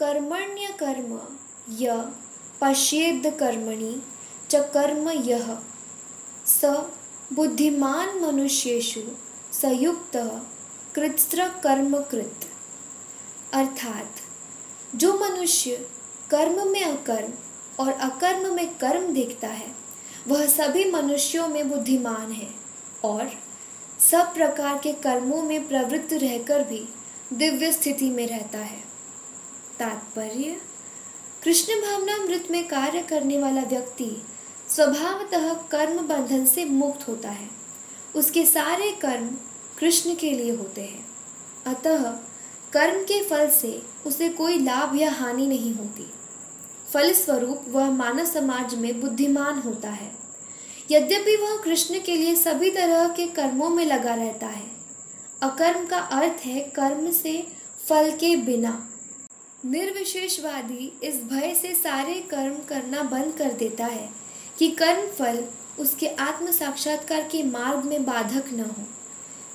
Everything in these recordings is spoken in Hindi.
कर्मण्य कर्म य पश्येद कर्मणि च कर्म यह स बुद्धिमान मनुष्येषु संयुक्त कृत्स्र कर्म कृत। अर्थात, जो मनुष्य कर्म में अकर्म और अकर्म में कर्म देखता है, वह सभी मनुष्यों में बुद्धिमान है और सब प्रकार के कर्मों में प्रवृत्त रहकर भी दिव्य स्थिति में रहता है। तात्पर्य, कृष्ण भावनामृत में कार्य करने वाला व्यक्ति स्वभावतः कर्म बंधन से मुक्त होता है। उसके सारे कर्म कृष्ण के लिए होते हैं। अतः कर्म के फल से उसे कोई लाभ या हानि नहीं होती। फलस्वरूप वह मानव समाज में बुद्धिमान होता है। यद्यपि वह कृष्ण के लिए सभी तरह के कर्मों में लगा रहता है, अकर्म का अर्थ है कर्म से फल के बिना। निर्विशेषवादी इस भय से सारे कर्म करना बंद कर देता है कि कर्म फल उसके आत्म साक्षात्कार के मार्ग में बाधक न हो।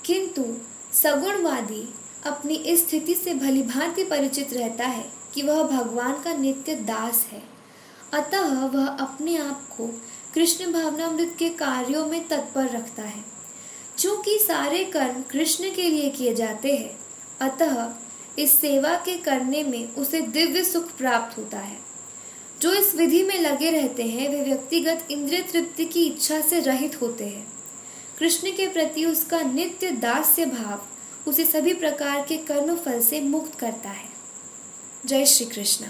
किंतु सगुणवादी अपनी इस स्थिति से भली भांति परिचित रहता है कि वह भगवान का नित्य दास है। अतः वह अपने आप को कृष्ण भावनामृत के कार्यों में तत्पर रखता है। चूँकि सारे कर्म कृष्ण के लिए किए जाते हैं, अतः इस सेवा के करने में उसे दिव्य सुख प्राप्त होता है। जो इस विधि में लगे रहते हैं, वे व्यक्तिगत इंद्रिय तृप्ति की इच्छा से रहित होते हैं। कृष्ण के प्रति उसका नित्य दास्य भाव उसे सभी प्रकार के कर्म फल से मुक्त करता है। जय श्री कृष्ण।